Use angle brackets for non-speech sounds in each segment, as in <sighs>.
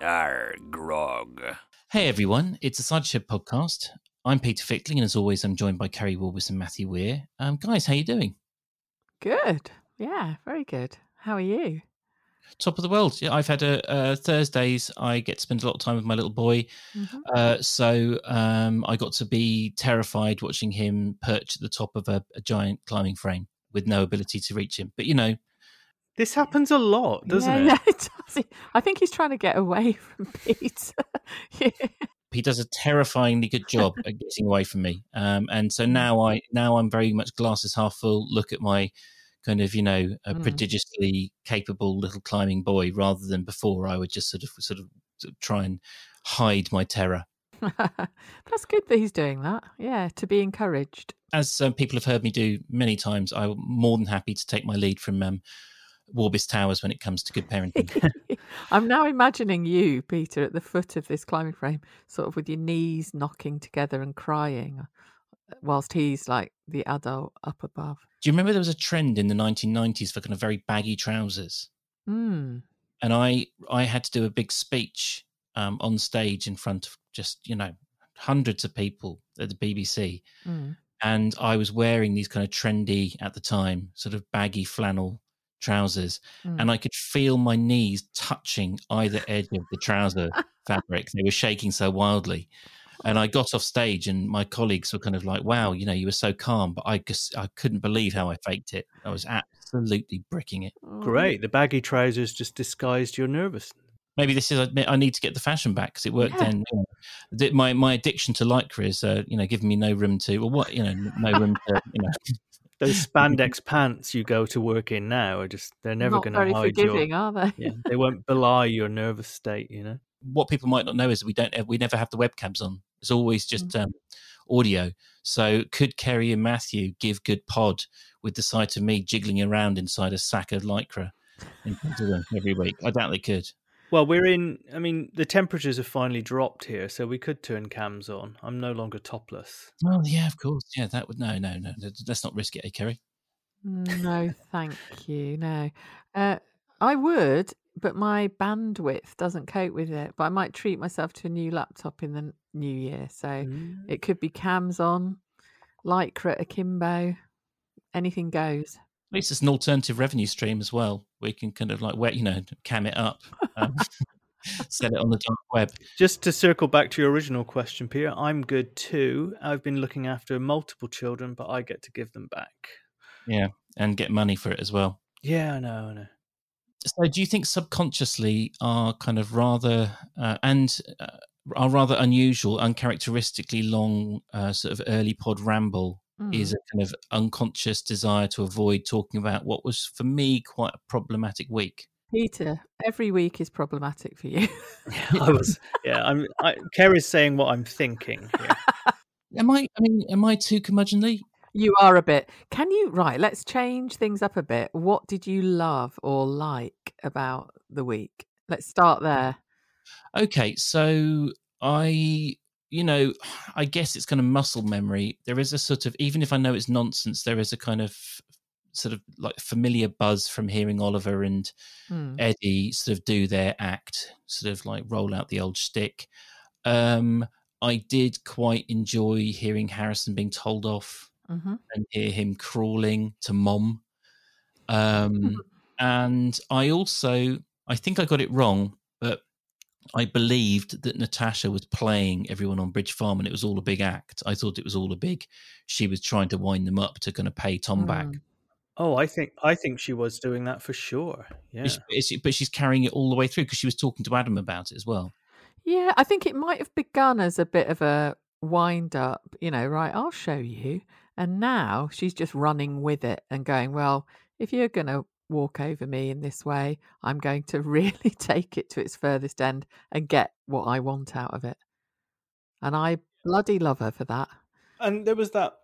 Arr, grog. Hey everyone, it's a Cider Shed podcast. I'm Peter Fickling, and as always, I'm joined by Keri Warbis and Matthew Weir. Um, guys, how you doing? Good. Yeah, very good. How are you? Top of the world. Yeah, I've had a uh, Thursdays. I get to spend a lot of time with my little boy, Mhm. uh, so um, I got to be terrified watching him perch at the top of a, a giant climbing frame with no ability to reach him. But you know, This happens a lot, doesn't yeah, it? Yeah, <laughs> it does. I think he's trying to get away <laughs> from Pete. <laughs> yeah. he does a terrifyingly good job at getting away from me. Um, and so now I now I'm very much glasses half full. Look at my kind of you know a Mm. prodigiously capable little climbing boy, rather than before I would just sort of sort of, sort of try and hide my terror. That's good that he's doing that. Yeah, to be encouraged. As um, people have heard me do many times, I'm more than happy to take my lead from um, Warbis Towers when it comes to good parenting. <laughs> I'm now imagining you, Peter, at the foot of this climbing frame, sort of with your knees knocking together and crying, uh, whilst he's like the adult up above. Do you remember there was a trend in the 1990s for kind of very baggy trousers? Mm. and I I had to do a big speech um, on stage in front of just you know hundreds of people at the BBC, Mm. and I was wearing these kind of trendy at the time sort of baggy flannel trousers, Mm. and I could feel my knees touching either edge of the trouser <laughs> fabric. They were shaking so wildly. And I got off stage, and my colleagues were kind of like, "Wow, you know, you were so calm." But I just, I couldn't believe how I faked it. I was absolutely bricking it. Oh, Great. The baggy trousers just disguised your nervous. maybe this is I need to get the fashion back because it worked Yeah. then. You know. My my addiction to lycra is uh, you know giving me no room to well what you know no room to you know Those spandex pants you go to work in now are just, they're never going to hide forgiving, your. are they? Yeah, they <laughs> won't belie your nervous state, you know? what people might not know is we don't have, we never have the webcams on. It's always just um, audio. So could Keri and Matthew give good pod with the sight of me jiggling around inside a sack of lycra in front of them every week? I doubt they could. Well, we're in, I mean, the temperatures have finally dropped here, so we could turn cams on. I'm no longer topless. Well, yeah, of course. Yeah, that would no, no, no. Let's not risk it, eh, Keri? No, thank you. No, uh, I would, but my bandwidth doesn't cope with it. But I might treat myself to a new laptop in the new year. So Mm. it could be cams on, lycra akimbo, anything goes. At least it's an alternative revenue stream as well. We can kind of like, wet, you know, cam it up, um, <laughs> <laughs> sell it on the dark web. Just to circle back to your original question, Peter, I'm good too. I've been looking after multiple children, but I get to give them back. Yeah, and get money for it as well. Yeah, I know, I know. So, do you think subconsciously are kind of rather uh, and uh, are rather unusual, uncharacteristically long, uh, sort of early pod ramble is hmm. a kind of unconscious desire to avoid talking about what was for me quite a problematic week. Peter, every week is problematic for you. <laughs> <laughs> I was, yeah. I'm. I, Keri's saying what I'm thinking. Here. <laughs> Am I? I mean, am I too curmudgeonly? you are a bit. Can you, right, let's change things up a bit. What did you love or like about the week? Let's start there. Okay, so I, you know, I guess it's kind of muscle memory. There is a sort of, even if I know it's nonsense, there is a kind of sort of like familiar buzz from hearing Oliver and Hmm. Eddie sort of do their act, sort of like roll out the old shtick. Um, I did quite enjoy hearing Harrison being told off hmm and hear him crawling to mom. Um, <laughs> and I also, I think I got it wrong, I believed that Natasha was playing everyone on Bridge Farm and it was all a big act. I thought it was all a big, she was trying to wind them up to kind of pay Tom back. Mm. Oh, I think I think she was doing that for sure. Yeah. It's- it's- but she's carrying it all the way through because she was talking to Adam about it as well. Yeah, I think it might have begun as a bit of a wind up, you know, right, I'll show you. And now she's just running with it and going, well, if you're going to walk over me in this way, I'm going to <laughs> really take it to its furthest end and get what I want out of it. And I bloody love her for that. And there was that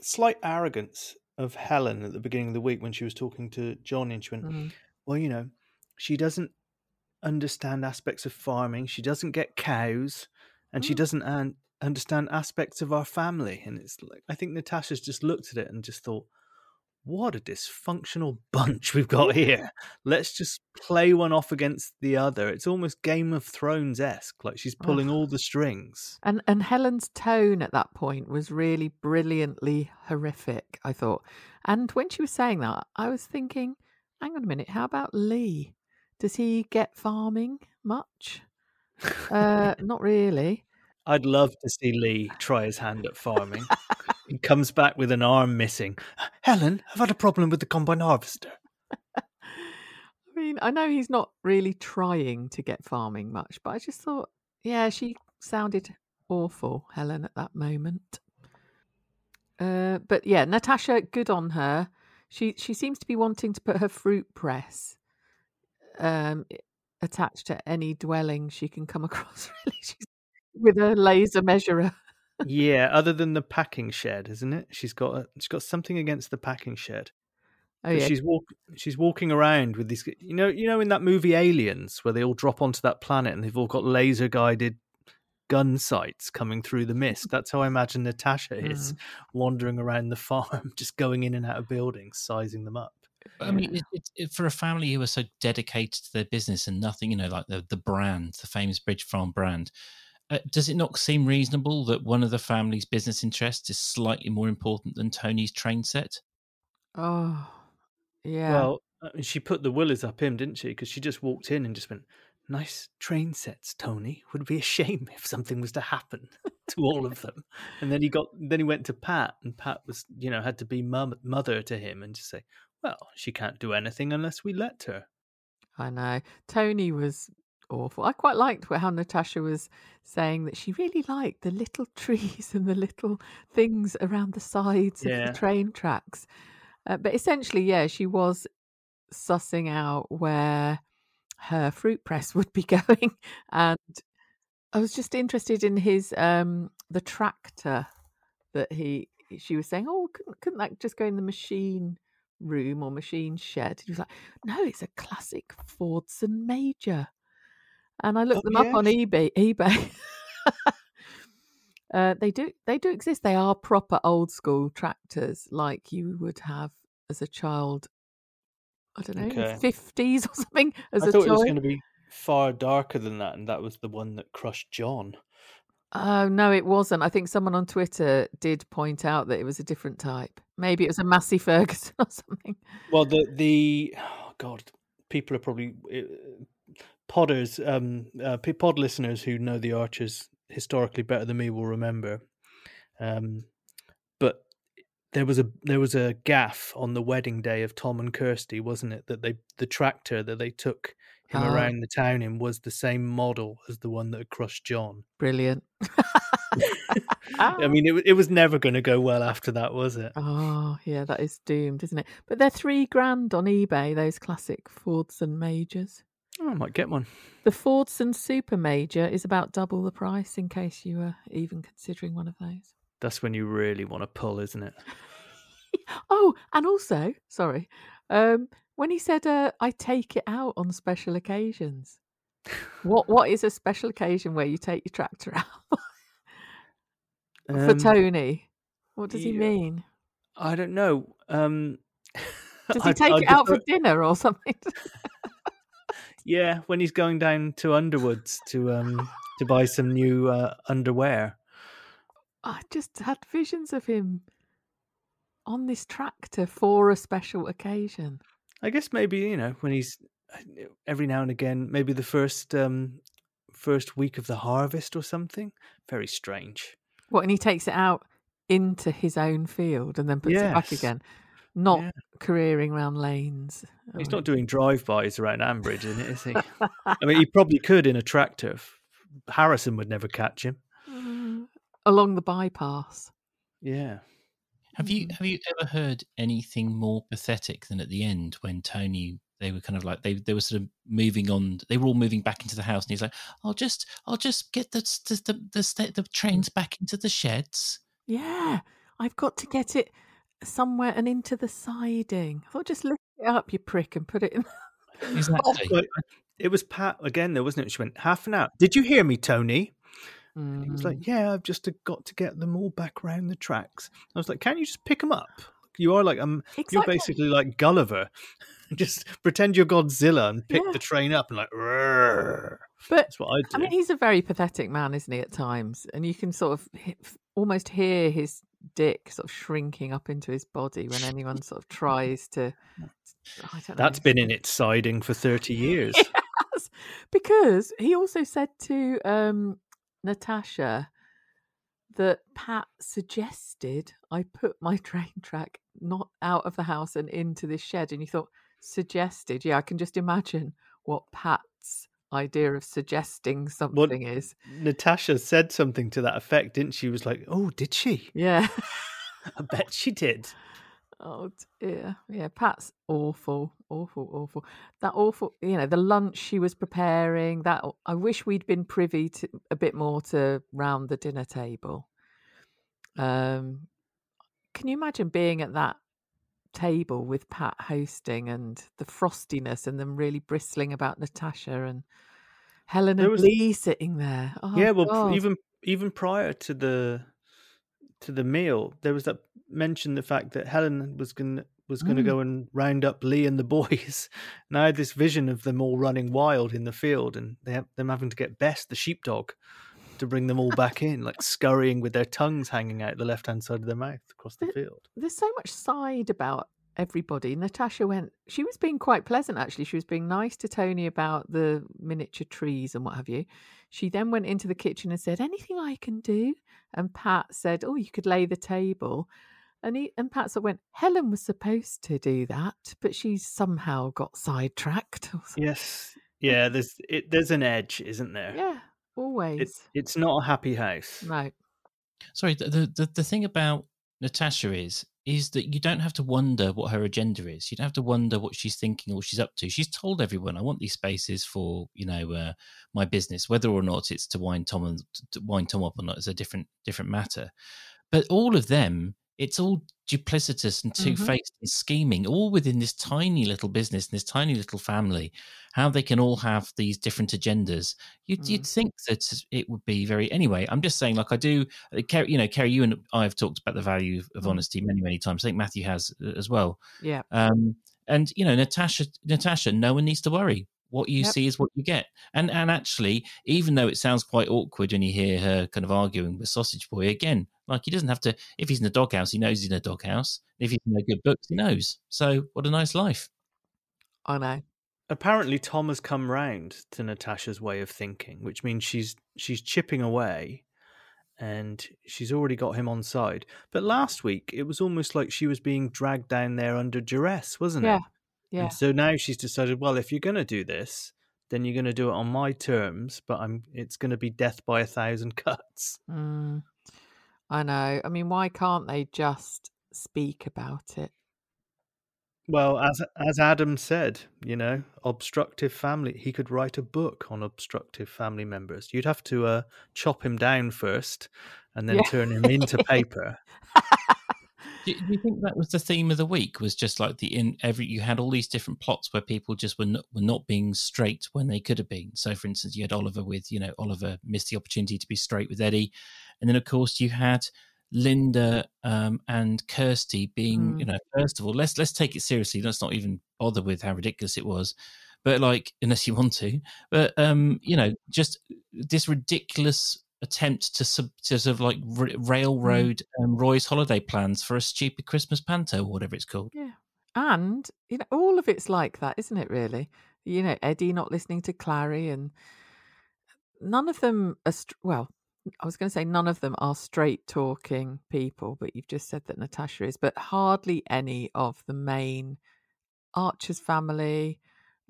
slight arrogance of Helen at the beginning of the week when she was talking to John and she went, Mm. Well, you know, she doesn't understand aspects of farming, she doesn't get cows, and she Mm. doesn't un- understand aspects of our family. And it's like, I think Natasha's just looked at it and just thought, what a dysfunctional <laughs> bunch we've got here. Let's just play one off against the other. It's almost Game of Thrones esque, like she's pulling all the strings. And and Helen's tone at that point was really brilliantly horrific, I thought. And when she was saying that, I was thinking, hang on a minute, how about Lee? Does he get farming much? <laughs> Uh, not really. I'd love to see Lee try his hand at farming. He comes back with an arm missing. Helen, I've had a problem with the combine harvester. <laughs> I mean, I know he's not really trying to get farming much, but I just thought, yeah, she sounded awful, Helen, at that moment. Uh, but yeah, Natasha, good on her. She she seems to be wanting to put her fruit press um, attached to any dwelling she can come <laughs> across. Really, she's with a laser measurer. Yeah, other than the packing shed, isn't it? She's got a, she's got something against the packing shed. Oh yeah, She's walk she's walking around with these you know you know in that movie Aliens where they all drop onto that planet and they've all got laser guided gun sights coming through the mist. That's how I imagine Natasha is mm-hmm. wandering around the farm, <laughs> just going in and out of buildings, sizing them up. I mean, it, it, it, for a family who are so dedicated to their business and nothing, you know, like the the brand, the famous Bridge Farm brand. Uh, does it not seem reasonable that one of the family's business interests is slightly more important than Tony's train set? oh yeah. Well, uh, she put the Willers up him, didn't she? Because she just walked in and just went, "Nice train sets, Tony. Would be a <laughs> shame if something was to happen <laughs> to all of them." And then he got, then he went to Pat, and Pat was, you know, had to be mum, mother to him and just say, "Well, she can't do anything unless we let her." I know. Tony was awful. I quite liked how Natasha was saying that she really liked the little <laughs> trees and the little things around the sides Yeah. of the train tracks. Uh, but essentially, yeah, she was sussing out where her fruit press <laughs> would be going. And I was just interested in his um the tractor that he she was saying, Oh, couldn't couldn't that just go in the machine room or machine shed? He was like, No, it's a classic Fordson Major. And I looked Oh, them up on eBay eBay. <laughs> uh, they do they do exist. They are proper old school tractors like you would have as a child. I don't know, Okay. fifties or something as I a thought it was toy. going to be far darker than that, and that was the one that crushed John. Oh no, it wasn't. I think someone on Twitter did point out that it was a different type. Maybe it was a Massey Ferguson <laughs> or something. Well, the the oh God, people are probably uh, podders, um, uh, pod listeners who know the Archers historically better than me will remember. Um, but there was a there was a gaff on the wedding day of Tom and Kirsty, wasn't it? That they the tractor that they took him Ah. around the town in was the same model as the one that had crushed John. Brilliant. <laughs> <laughs> I mean, it it was never going to go well after that, was it? Oh, yeah, that is doomed, isn't it? But they're three grand on eBay, those classic Fordson Majors. Oh, I might get one. The Fordson Super Major is about double the price in case you were even considering one of those. That's when you really want to pull, isn't it? <laughs> Oh, and also, sorry, um, when he said, uh, I take it out on special occasions. <laughs> What What is a special occasion where you take your tractor out? For Um, Tony. What does he mean? I don't know. Um, Does <laughs> he take I it out for dinner or something? Yeah, when he's going down to Underwoods to um to buy some new uh, underwear. I just had visions of him on this tractor for a special occasion. I guess maybe you know when he's every now and again, maybe the first um first week of the harvest or something. Very strange. What, and he takes it out into his own field and then puts it back again, not Yeah. careering around lanes. He's Oh, not doing drive-bys around Ambridge, isn't it? Is he? <laughs> I mean, he probably could in a tractor. Harrison would never catch him. Mm, along the bypass. Yeah. Have you Mhm. have you ever heard anything more pathetic than at the end when Tony they were kind of like they they were sort of moving on they were all moving back into the house and he's like I'll just I'll just get the the the the, the trains back into the sheds. Yeah, I've got to get it somewhere and into the siding. I thought just lift it up, you prick, and put it in. <laughs> Exactly. It was Pat again, though, wasn't it? She went half an hour. Did you hear me, Tony? He was Mm. like, "Yeah, I've just uh, got to get them all back round the tracks." I was like, "Can't you just pick them up? You are like um. You're basically like Gulliver. <laughs> Just pretend you're Godzilla and pick Yeah. the train up and like. "Rrrr." But That's what I do. I mean, he's a very pathetic man, isn't he? At times, and you can sort of almost hear his dick sort of shrinking up into his body when anyone sort of <laughs> tries to. I don't know. That's been in its siding for thirty <laughs> years. Yes, because he also said to um, Natasha that Pat suggested I put my <laughs> train track not out of the house and into this shed. And you thought, suggested? Yeah, I can just imagine what Pat's idea of suggesting something is. Natasha said something to that effect, didn't she? She was like, "Oh, did she? Yeah. <laughs> I bet she did." Oh dear. Yeah, Pat's awful, awful, awful. That awful, you know, the lunch she was preparing, that I wish we'd been privy to a bit more to round the dinner table. Um can you imagine being at that table with Pat hosting and the frostiness and them really bristling about Natasha and Helen There and was- Lee sitting there? Oh, yeah, well, God. even even prior to the to the meal, there was that mention the fact that Helen was going was going to Mm. go and round up Lee and the <laughs> boys. And I had this vision of them all running wild in the field, and they have, them having to get Bess, the sheepdog, to bring them all back in, like scurrying with their tongues hanging out the left hand side of their mouth across the But- field. there's so much side about everybody. Natasha went, she was being quite pleasant actually. She was being nice to Tony about the miniature trees and what have you. She then went into the kitchen and said, Anything I can do? And Pat said, Oh, you could lay the table. And he and Pat sort of went, Helen was supposed to do that, but she's somehow got sidetracked. <laughs> Yes, yeah. There's it, there's an edge, isn't there? Yeah, always. It's it's not a happy house. no. Sorry, the, the the the thing about Natasha is is that you don't have to wonder what her agenda is. You don't have to wonder what she's thinking or what she's up to. She's told everyone, "I want these spaces for you know uh, my business, whether or not it's to wind Tom and to wind Tom up or not is a different different matter." But all of them, it's all duplicitous and two faced and scheming, all within this tiny little business and this tiny little family. How they can all have these different agendas. You'd, you'd think that it would be very. Anyway, I'm just saying, like I do, uh, Keri, you know, Keri, you and I have talked about the value of Mm. honesty many, many times. I think Matthew has uh, as well. Yeah. Um, and you know, Natasha, Natasha, no one needs to worry. What you Yep. see is what you get. And and actually, even though it sounds quite awkward when you hear her kind of arguing with Sausage Boy again, like he doesn't have to. If he's in the doghouse, he knows he's in a doghouse. If he's in a good books, he knows. So what a nice life. I know. apparently Tom has come round to Natasha's way of thinking, which means she's she's chipping away and she's already got him on side. But last week it was almost like she was being dragged down there under duress, wasn't Yeah. it? Yeah. And so now she's decided, well, if you're going to do this, then you're going to do it on my terms, but I'm it's going to be death by a thousand <laughs> cuts. Mm, I know. I mean, why can't they just speak about it? Well, as as Adam said, you know, obstructive family. He could write a book on obstructive family members. You'd have to uh, chop him down first, and then Yeah. turn him into <laughs> paper. Do, do you think that was the theme of the week? Was just like the in every you had all these different plots where people just were not, were not being straight when they could have been. So, for instance, you had Oliver with you know Oliver missed the opportunity to be straight with Eddie, and then of course you had Linda um, and Kirsty being you know first of all let's let's take it seriously. Let's not even bother with how ridiculous it was. But like, unless you want to, but um, you know, just this ridiculous attempt to sub, to sort of like r- railroad um, Roy's holiday plans for a stupid Christmas panto or whatever it's called. Yeah. And, you know, all of it's like that, isn't it, really? You know, Eddie not listening to Clarrie and none of them are, str- well, I was going to say none of them are straight talking people, but you've just said that Natasha is, but hardly any of the main Archer's family,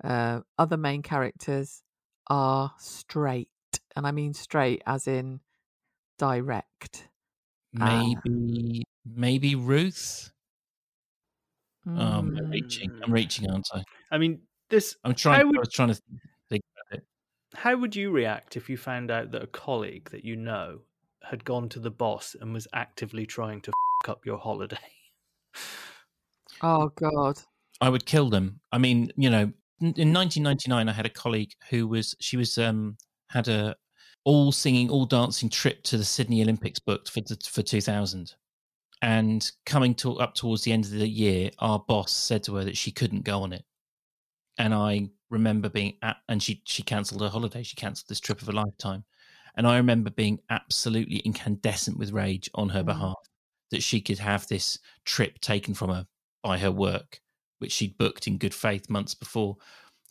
uh, other main characters are straight. And I mean straight as in direct. Maybe maybe Ruth. Um, I'm Mm. reaching. I'm reaching, aren't I? I mean, this. I'm trying. Would, I was trying to think about it. how would you react if you found out that a colleague that you know had gone to the boss and was actively trying to f- up your holiday? Oh, God. I would kill them. I mean, you know, in in 1999, I had a colleague who was she was um had a all singing, all dancing trip to the Sydney Olympics booked for for 2000, And coming to, up towards the end of the year, our boss said to her that she couldn't go on it. And I remember being at, and she she cancelled her holiday. She cancelled this trip of a lifetime. And I remember being absolutely incandescent with rage on her Mm. behalf that she could have this trip taken from her by her work, which she'd booked in good faith months before.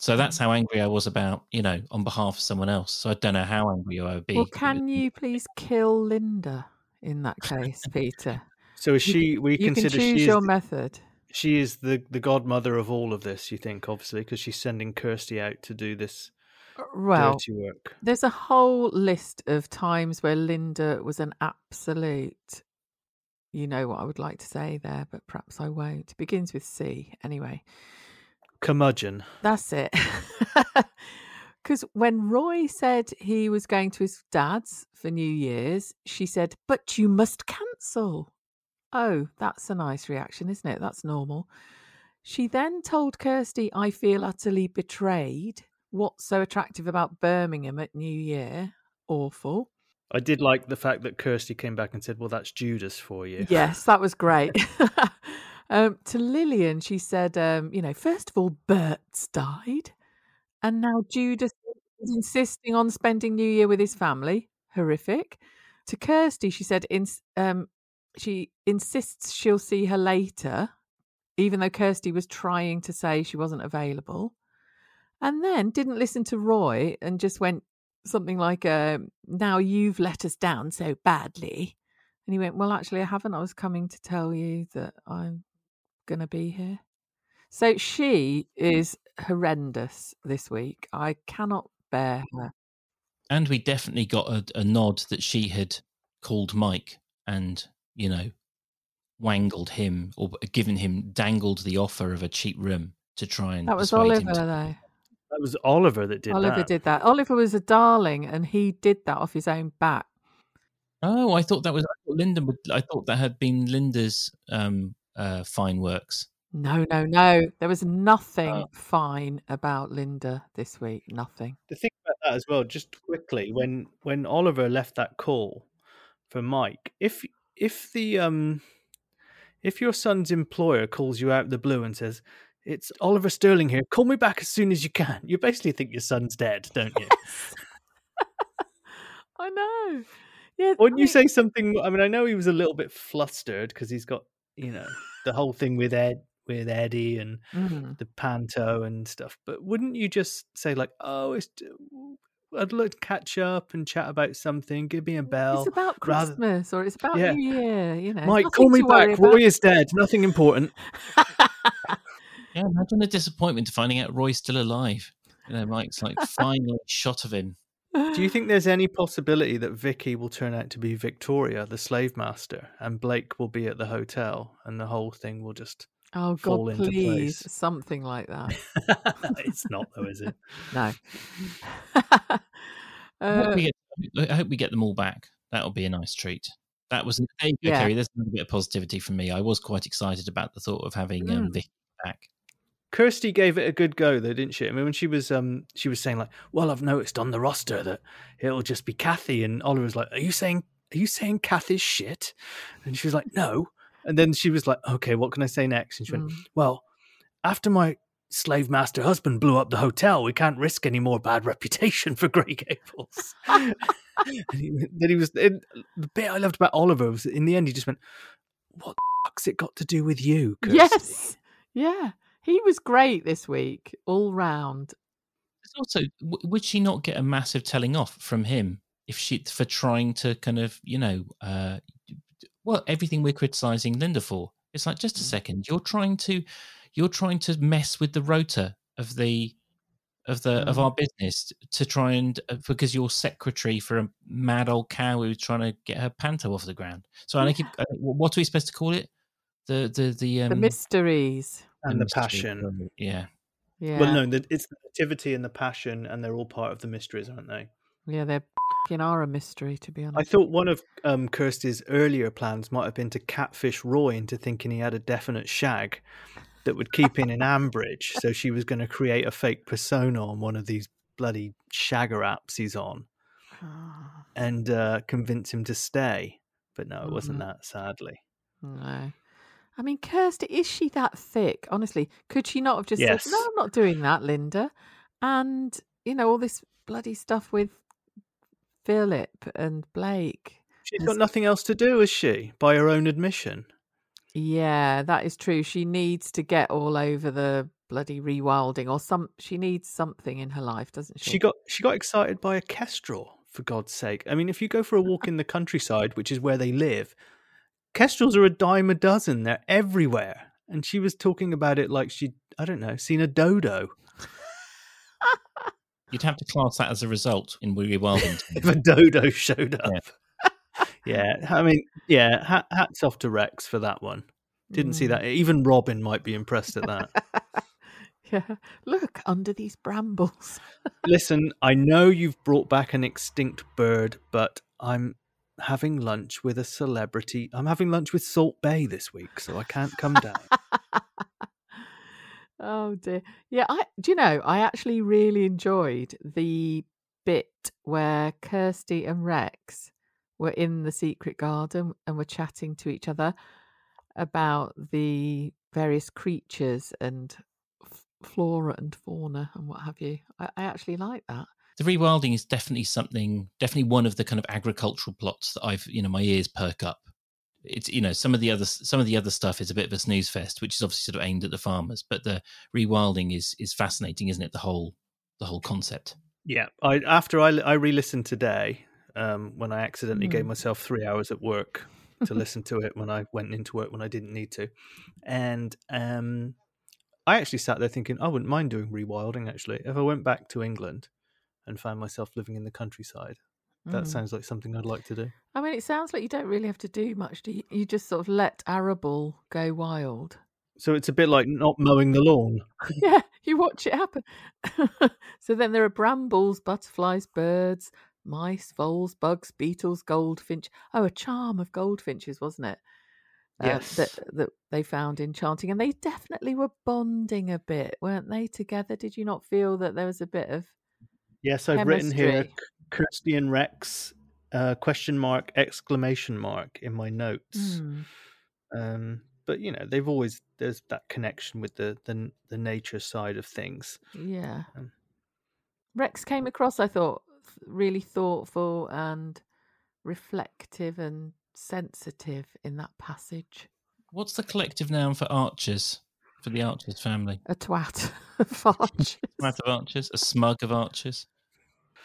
So mm. that's how angry I was about, you know, on behalf of someone else. So I don't know how angry I would be. Well, if it was can you please kill Linda in that case, Peter? So is she? We You can consider choose she is your the- method. she is the the godmother of all of this. You think, obviously, because she's sending Kirsty out to do this uh, Well, dirty work. there's a whole list of times where Linda was an absolute. You know what I would like to say there, but perhaps I won't. It begins with C. Anyway, Curmudgeon. that's it. <laughs> Because when Roy said he was going to his dad's for New Year's, she said, But you must cancel. Oh, that's a nice reaction, isn't it? That's normal. She then told Kirsty, I feel utterly betrayed. What's so attractive about Birmingham at New Year? Awful. I did like the fact that Kirsty came back and said, "Well, that's Judas for you." Yes, that was great. <laughs> <laughs> um, to Lilian, she said, um, you know, first of all, Bert's died. And now Judas is insisting on spending New Year with his family. Horrific. To Kirsty, she said, ins- um, she insists she'll see her later, even though Kirsty was trying to say she wasn't available. And then didn't listen to Roy and just went something like, um, now you've let us down so badly. And he went, Well, actually, I haven't. I was coming to tell you that I'm going to be here. So she is horrendous this week. I cannot bear her. And we definitely got a, a nod that she had called Mike and, you know, wangled him or given him, dangled the offer of a cheap room to try and That was Oliver, to- though. That was Oliver that did Oliver that. did that. Oliver was a darling and he did that off his own back. Oh, I thought that was I thought Linda. Would, I thought that had been Linda's um, uh, fine works. No, no, no. There was nothing Oh. fine about Linda this week. Nothing. The thing about that as well, just quickly, when when Oliver left that call for Mike, if if the um if your son's employer calls you out of the blue and says, It's Oliver Sterling here, call me back as soon as you can, you basically think your son's dead, don't you? <laughs> I know. Yeah. Wouldn't I you say something I mean, I know he was a little bit flustered because he's got, you know, the whole thing with Ed with Eddie and Mhm. the panto and stuff. But wouldn't you just say like, "Oh, it's I'd like to catch up and chat about something. Give me a bell." It's about rather- Christmas or it's about Yeah. New Year, you know. Mike, call me back. Roy is dead. Nothing important. Yeah, imagine the disappointment to finding out Roy's still alive. You know, Mike's like final shot of him. Do you think there's any possibility that Vicky will turn out to be Victoria, the slave master, and Blake will be at the hotel, and the whole thing will just? Oh fall God, into please, place? something like that. <laughs> <laughs> it's not though, is it? No. <laughs> I, hope uh, we get, I hope we get them all back. That'll be a nice treat. That was there you go, Yeah. Keri. There's a bit of positivity from me. I was quite excited about the thought of having um, Mm. Vicky back. Kirsty gave it a good go though, didn't she? I mean, when she was um, she was saying like, "Well, I've noticed on the roster that it'll just be Kathy," and Oliver was like, "Are you saying are you saying Kathy's shit?" And she was like, "No." And then she was like, "Okay, what can I say next?" And she went, mm. "Well, after my slave master husband blew up the hotel, we can't risk any more bad reputation for Grey Gables." <laughs> and he, then he was and the bit I loved about Oliver was in the end he just went, "What the fuck's it got to do with you?" Kirsty?" Yes. Yeah. He was great this week, all round. There's also, w- would she not get a massive telling off from him if she for trying to kind of, you know, uh, well, everything we're criticizing Linda for? It's like just a second, you're trying to, you're trying to mess with the rotor of the, of the of Mm. our business to try and uh, because you're secretary for a mad old cow who's trying to get her panto off the ground. So I keep, uh, what are we supposed to call it? The the the um, the mysteries. And the mystery, passion. Yeah. Yeah. Well, no, the, it's the nativity and the passion, and they're all part of the mysteries, aren't they? Yeah, they're fucking are a mystery, to be honest. I thought one of um, Kirsty's earlier plans might have been to catfish Roy into thinking he had a definite shag that would keep in in Ambridge. So she was going to create a fake persona on one of these bloody shagger apps he's on Ah. and uh, convince him to stay. But no, it wasn't Mhm. that, sadly. No. I mean, Kirsty, is she that thick? Honestly, could she not have just Yes. said, "No, I'm not doing that, Linda"? And you know all this bloody stuff with Philip and Blake. She's got nothing else to do, has she? By her own admission. Yeah, that is true. She needs to get all over the bloody rewilding, or some. She needs something in her life, doesn't she? She got she got excited by a kestrel, for God's sake. I mean, if you go for a walk in the countryside, which is where they live, kestrels are a dime a dozen. They're everywhere. And she was talking about it like she'd, I don't know, seen a dodo. <laughs> You'd have to class that as a result in Willie Wildington. <laughs> If a dodo showed up. Yeah, <laughs> I mean, yeah, hats off to Rex for that one. Didn't see Mm. that. Even Robin might be impressed at that. Yeah, look under these brambles. Listen, I know you've brought back an extinct bird, but I'm having lunch with a celebrity. I'm having lunch with Salt Bae this week, so I can't come down. <laughs> Oh dear. Yeah, I do you know, I actually really enjoyed the bit where Kirsty and Rex were in the secret garden and were chatting to each other about the various creatures and f- flora and fauna and what have you. I, I actually like that. The rewilding is definitely something definitely one of the kind of agricultural plots that i've you know my ears perk up. It's you know some of the other some of the other stuff is a bit of a snooze fest which is obviously sort of aimed at the farmers but the rewilding is is fascinating isn't it? The whole the whole concept. Yeah, I after I I re-listened today um, when I accidentally gave Hmm. myself three hours at work to listen to it when I went into work when I didn't need to, and um, I actually sat there thinking I wouldn't mind doing rewilding. Actually, if I went back to England and found myself living in the countryside, that Mm. sounds like something I'd like to do. I mean, it sounds like you don't really have to do much. Do you? You just sort of let arable go wild. So it's a bit like not mowing the lawn. <laughs> yeah, you watch it happen. <laughs> so then there are brambles, butterflies, birds, mice, voles, bugs, beetles, goldfinch. Oh, a charm of goldfinches, wasn't it? Uh, Yes. that that they found enchanting, and they definitely were bonding a bit, weren't they? Together, did you not feel that there was a bit of? Yes, I've written here Chemistry. Kirsty and Rex uh, question mark exclamation mark in my notes. Hmm. Um, but you know, they've always there's that connection with the the, the nature side of things. Yeah. Um, Rex came across, I thought, really thoughtful and reflective and sensitive in that passage. what's the collective noun for archers for the archers family A twat <laughs> of archers. Math of archers a smug of archers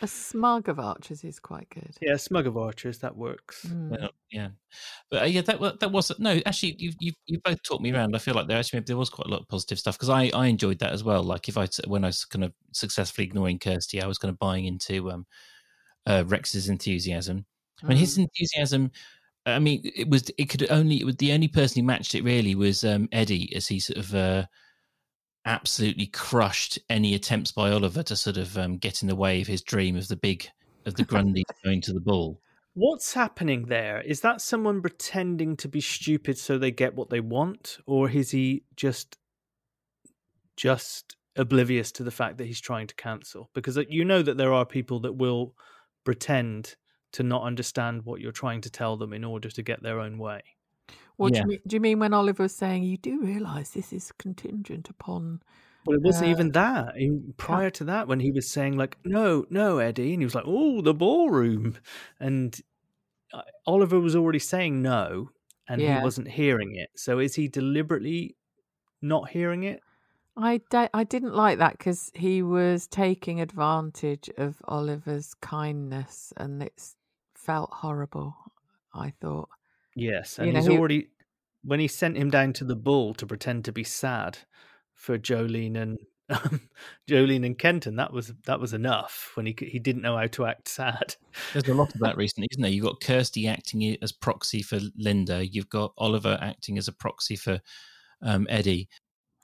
A smug of archers is quite good. Yeah, smug of archers that works. Mm. Well, yeah, but uh, yeah, that wa- that was no. Actually, you you you both talked me around. I feel like there actually there was quite a lot of positive stuff because I I enjoyed that as well. Like if I when I was kind of successfully ignoring Kirsty, I was kind of buying into um uh, Rex's enthusiasm. I mean, his Mm. enthusiasm. I mean, it was it could only it was the only person who matched it really was um, Eddie as he sort of uh, absolutely crushed any attempts by Oliver to sort of um, get in the way of his dream of the big of the Grundy <laughs> going to the ball. What's happening there? Is that someone pretending to be stupid so they get what they want, or is he just just oblivious to the fact that he's trying to cancel? Because uh, you know that there are people that will pretend to not understand what you're trying to tell them in order to get their own way. What do, you mean, do you mean when Oliver was saying, you do realise this is contingent upon. Well, it wasn't Uh, even that. In, prior to that, when he was saying like, "No, no, Eddie," and he was like, "Oh, the ballroom," and uh, Oliver was already saying no, and Yeah. he wasn't hearing it. So is he deliberately not hearing it? I didn't like that because he was taking advantage of Oliver's kindness and it felt horrible, I thought. Yes, and You know, he's he- already when he sent him down to the bull to pretend to be sad for Jolene and <laughs> um, Jolene and Kenton. That was that was enough when he he didn't know how to act sad. There's a lot of that <laughs> recently, isn't there? You've got Kirsty acting as proxy for Linda. You've got Oliver acting as a proxy for um, Eddie.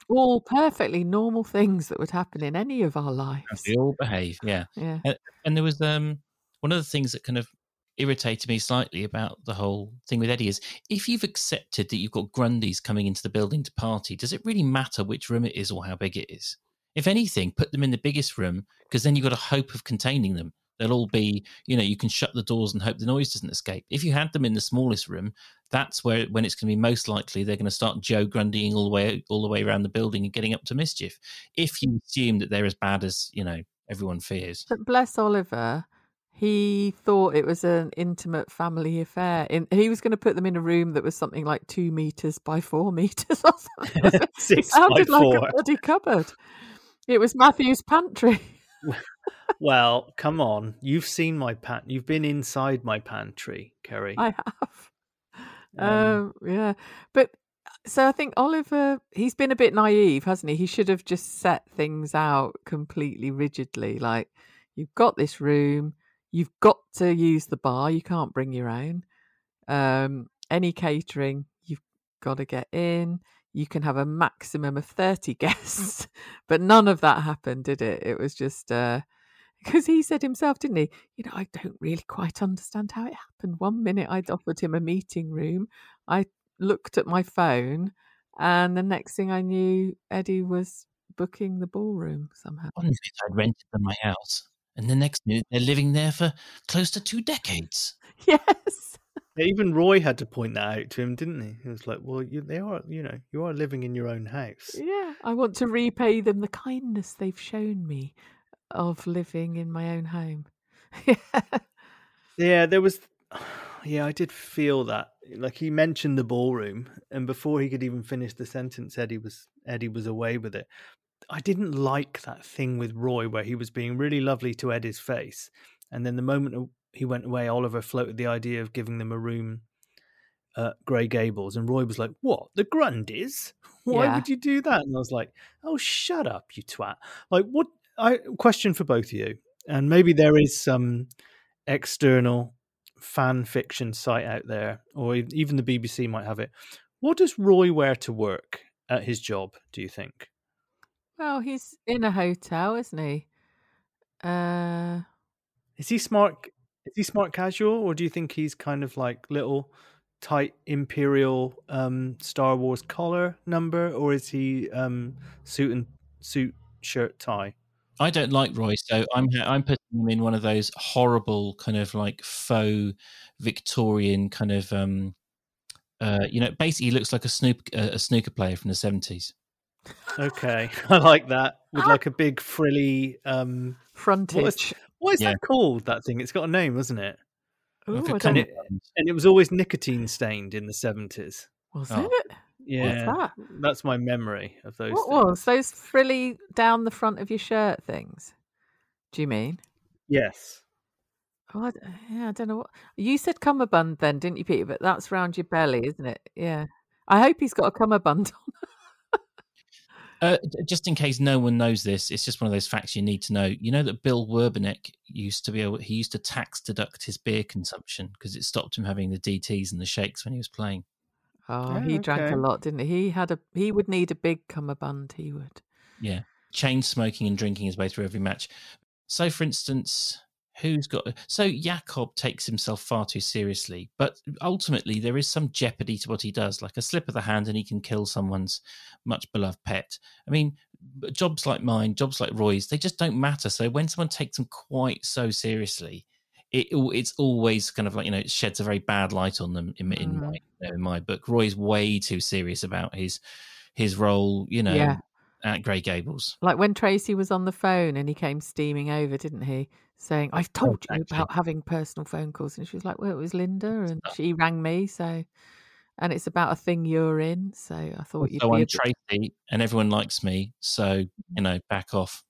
All perfectly normal things that would happen in any of our lives. They all behave, yeah. Yeah. And there was um, one of the things that kind of irritated me slightly about the whole thing with Eddie is if you've accepted that you've got Grundys coming into the building to party, does it really matter which room it is or how big it is? If anything, put them in the biggest room because then you've got a hope of containing them. They'll all be, you know, you can shut the doors and hope the noise doesn't escape. If you had them in the smallest room, that's where when it's going to be most likely they're going to start Joe Grundying all the way all the way around the building and getting up to mischief. If you mm. assume that they're as bad as you know everyone fears. But bless Oliver, he thought it was an intimate family affair. In, he was going to put them in a room that was something like two meters by four <laughs> meters or something. <laughs> it sounded by like four. a bloody cupboard. It was Matthew's pantry. <laughs> Well, come on. You've seen my pan. You've been inside my pantry, Keri. I have. Um, Um, yeah, but so I think Oliver, he's been a bit naive, hasn't he? He should have just set things out completely rigidly. Like, you've got this room, you've got to use the bar, you can't bring your own. Um, any catering, you've got to get in. You can have a maximum of 30 <laughs> guests, but none of that happened, did it? It was just, uh, <laughs> because he said himself, didn't he? You know, I don't really quite understand how it happened. One minute I'd offered him a meeting room, I looked at my phone, and the next thing I knew, Eddie was booking the ballroom somehow. One minute I'd rented them my house, and the next minute they're living there for close to two decades. <laughs> Yes. Even Roy had to point that out to him, didn't he? He was like, "Well, you, they are, you know, you are living in your own house." Yeah. I want to repay them the kindness they've shown me of living in my own home. <laughs> yeah. Yeah, there was. <sighs> Yeah, I did feel that. Like he mentioned the ballroom, and before he could even finish the sentence, Eddie was Eddie was away with it. I didn't like that thing with Roy where he was being really lovely to Eddie's face, and then the moment he went away, Oliver floated the idea of giving them a room at Grey Gables, and Roy was like, "What? The Grundys? <laughs> Why Yeah. would you do that?" And I was like, "Oh, shut up, you twat!" Like, what? I question for both of you, and maybe there is some external fan fiction site out there, or even the BBC might have it. What does Roy wear to work at his job? Do you think? Well, he's in a hotel, isn't he? Uh, Is he smart? Is he smart casual, or do you think he's kind of like little tight imperial um, Star Wars collar number, or is he um, suit and suit shirt tie? I don't like Roy, so I'm I'm putting him in one of those horrible kind of like faux Victorian kind of um uh you know basically he looks like a snoop uh, a snooker player from the seventies. Okay, <laughs> I like that with like a big frilly. Um, frontage. what is Yeah. that called? That thing? It's got a name, hasn't it? Ooh, Like a I kind And it was always nicotine stained in the seventies. was Oh. it? Yeah, that? that's my memory of those. What things. was those frilly down the front of your shirt things? Do you mean? Yes. Oh, I, d- yeah, I don't know what you said. Cummerbund, then, didn't you, Peter? But that's round your belly, isn't it? Yeah. I hope he's got a cummerbund on. <laughs> Uh, just in case no one knows this, it's just one of those facts you need to know. You know that Bill Werbeniuk used to be able he used to tax deduct his beer consumption because it stopped him having the DTS and the shakes when he was playing. Oh, Oh, he drank okay. a lot, didn't he? He had a. He would need a big cummerbund. He would. Yeah, chain smoking and drinking his way through every match. So, for instance, who's got? So Jakob takes himself far too seriously, but ultimately there is some jeopardy to what he does, like a slip of the hand, and he can kill someone's much beloved pet. I mean, jobs like mine, jobs like Roy's, they just don't matter. So when someone takes them quite so seriously. It, it's always kind of like you know it sheds a very bad light on them in, in Mhm. my in my book. Roy's way too serious about his his role, you know, Yeah. At Grey Gables. Like when Tracy was on the phone and he came steaming over, didn't he? Saying, I've oh, told you actually. about having personal phone calls. And she was like, Well, it was Linda and she rang me. So, and it's about a thing you're in. So I thought you'd so be a I'm bit- Tracy, and everyone likes me. So you mm-hmm. know, back off.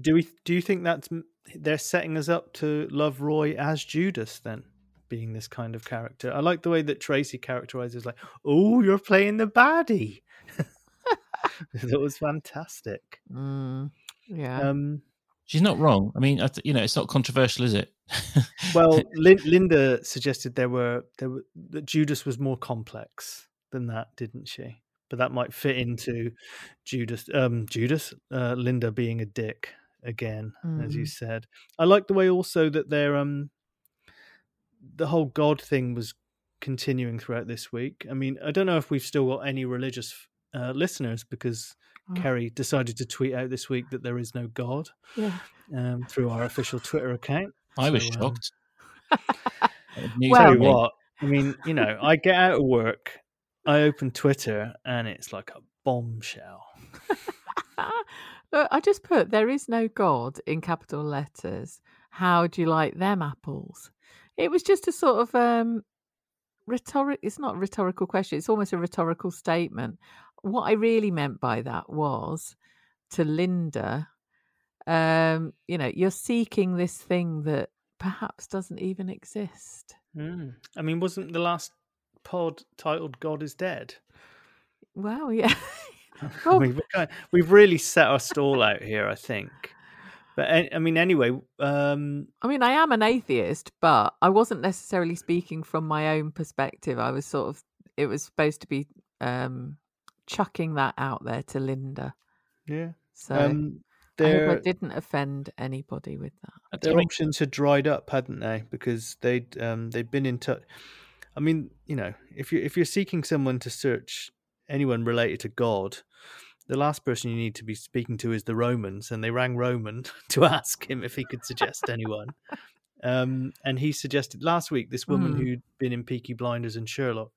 Do we? Do you think that's they're setting us up to love Roy as Judas then? Being this kind of character, I like the way that Tracy characterizes, like, "Oh, you're playing the baddie." <laughs> that was fantastic. Mm, yeah. Um, She's not wrong. I mean, you know, it's not controversial, is it? well, <laughs> Lin- Linda suggested there were there were, that Judas was more complex than that, didn't she? But that might fit into Judas. Um, Judas, uh, Linda being a dick again, as you Mm. said. I like the way also that they're um the whole God thing was continuing throughout this week. I mean, I don't know if we've still got any religious uh, listeners because Oh. Keri decided to tweet out this week that there is no God yeah. um, through our official Twitter account. I was So, um, shocked. News <laughs> Well- Tell you what, I mean, you know, I get out of work, I open Twitter, and it's like a bombshell. <laughs> Look, I just put there is no God in capital letters. How do you like them apples? It was just a sort of um rhetoric it's not a rhetorical question, it's almost a rhetorical statement. What I really meant by that was to Lynda, um, you know, you're seeking this thing that perhaps doesn't even exist. Mm. I mean, wasn't the last pod titled "God is Dead"? Well, yeah. I Well- mean, we're kind we've really set our stall out here, I think. But I mean, anyway, um, I mean, I am an atheist, but I wasn't necessarily speaking from my own perspective. I was sort of, it was supposed to be um, chucking that out there to Lynda. yeah, So um, I hope their I didn't offend anybody with that. Their right. options had dried up, hadn't they? Because they'd um, they'd been in touch. I mean, you know, if you if you're seeking someone to search anyone related to God, the last person you need to be speaking to is the Romans, and they rang Roman <laughs> to ask him if he could suggest anyone. <laughs> Um, and he suggested last week this woman Mm. who'd been in Peaky Blinders and Sherlock,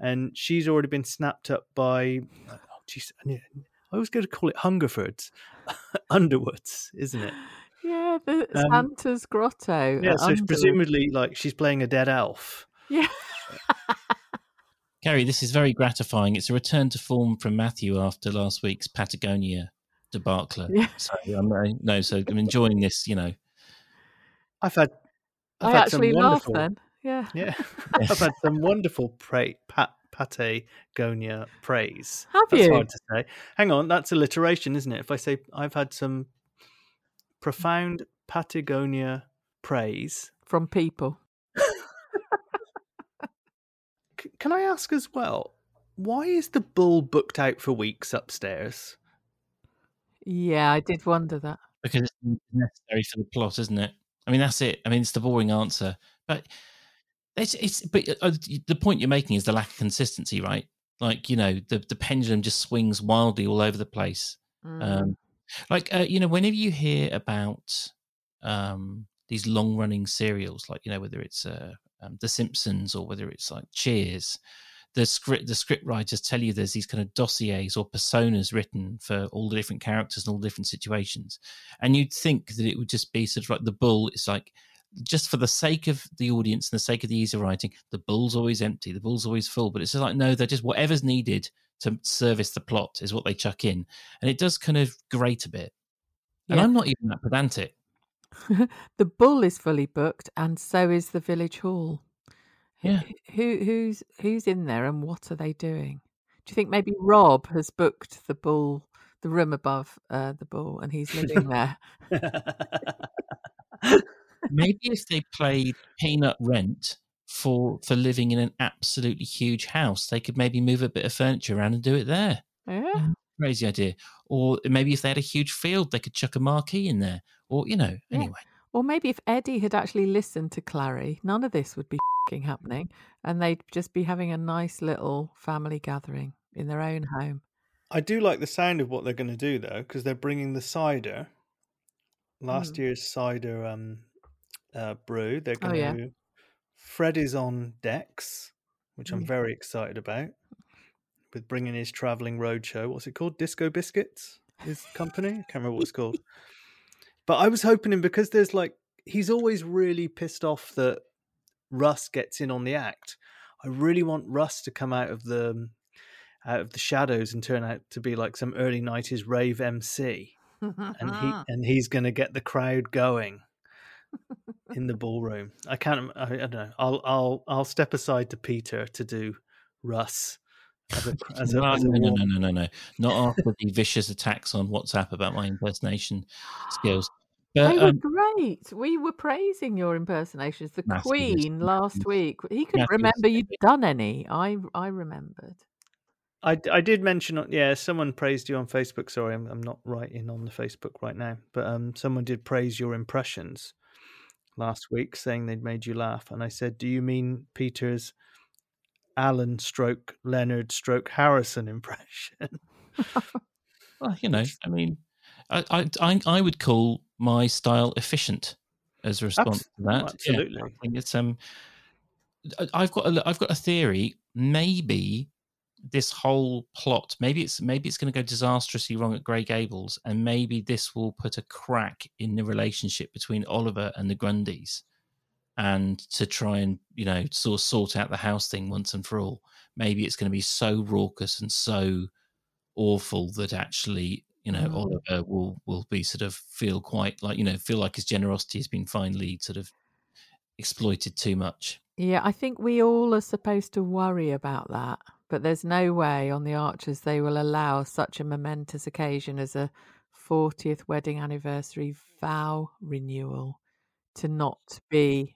and she's already been snapped up by. Oh, geez, I need- I always go to call it Hungerfords, <laughs> Underwoods, isn't it? Yeah, the Um, Santa's Grotto. Yeah, so Underwood. presumably, like she's playing a dead elf. Yeah. Keri, this is very gratifying. It's a return to form from Matthew after last week's Patagonia debacle. Yeah. So I'm uh, no, so I'm enjoying this. You know, I've had, I've I had actually laughed wonderful, then. Yeah. Yeah, <laughs> I've had some wonderful pra- pat, Patagonia praise. Have That's you? hard to say. Hang on, that's alliteration, isn't it? If I say I've had some profound Patagonia praise, From people. <laughs> C- can I ask as well? Why is the bull booked out for weeks upstairs? Yeah, I did wonder that. because it's necessary for the plot, isn't it? I mean, that's it. I mean, it's the boring answer, but it's it's. But uh, the point you're making is the lack of consistency, right? Like you know, the the pendulum just swings wildly all over the place. Mm. Um, like uh, you know, whenever you hear about um, these long running serials, like you know, whether it's uh, um, The Simpsons or whether it's like Cheers, the script the script writers tell you there's these kind of dossiers or personas written for all the different characters and all the different situations, and you'd think that it would just be sort of like the bull. It's like just for the sake of the audience and the sake of the ease of writing, the bull's always empty, the bull's always full. But it's just like no, they're just whatever's needed to service the plot is what they chuck in, and it does kind of grate a bit. And Yeah. I'm not even that pedantic. <laughs> the bull is fully booked, and so is the village hall. Who- Yeah. Who who's who's in there, and what are they doing? Do you think maybe Rob has booked the bull, the room above uh, the bull, and he's living <laughs> there? <laughs> Maybe if they played peanut rent for for living in an absolutely huge house, they could maybe move a bit of furniture around and do it there. Yeah. Crazy idea. Or maybe if they had a huge field, they could chuck a marquee in there. Or you know, Yeah. anyway. Or maybe if Eddie had actually listened to Clarrie, none of this would be fing happening, and they'd just be having a nice little family gathering in their own home. I do like the sound of what they're going to do though, because they're bringing the cider, last Mm. year's cider um, uh, brew. They're Oh, going to. yeah. Fred is on decks, which I'm Yeah. very excited about. With bringing his traveling roadshow. What's it called? Disco Biscuits. His company. I can't remember what it's <laughs> called. But I was hoping him because there's like he's always really pissed off that Russ gets in on the act. I really want Russ to come out of the out of the shadows and turn out to be like some early nineties rave MC, and he <laughs> and he's going to get the crowd going in the ballroom. I can't. I, I don't know. I'll I'll I'll step aside to Peter to do Russ as a <laughs> as a, No, as a no, no, no, no, no, no. Not after the vicious attacks on WhatsApp about my impersonation skills. They But were um, great. We were praising your impersonations. The Massive Queen <laughs> last response. week. He couldn't Massive remember you'd <laughs> done any. I I remembered. I, I did mention yeah someone praised you on Facebook. Sorry, I'm I'm not writing on the Facebook right now, but um someone did praise your impressions last week, saying they'd made you laugh, and I said, do you mean Peter's Alan stroke Leonard stroke Harrison <laughs> impression? <laughs> well, you know, I mean, I, I, I, would call my style efficient. as a response to that. Yeah, absolutely. I think it's, um, I've got a, I've got a theory. Maybe this whole plot, maybe it's maybe it's going to go disastrously wrong at Grey Gables, and maybe this will put a crack in the relationship between Oliver and the Grundys, and to try and you know sort sort out the house thing once and for all. Maybe it's going to be so raucous and so awful that actually you know Mm. Oliver will will be sort of feel quite like you know feel like his generosity has been finally sort of exploited too much. Yeah, I think we all are supposed to worry about that, but there's no way on the Archers they will allow such a momentous occasion as a 40th wedding anniversary vow renewal to not be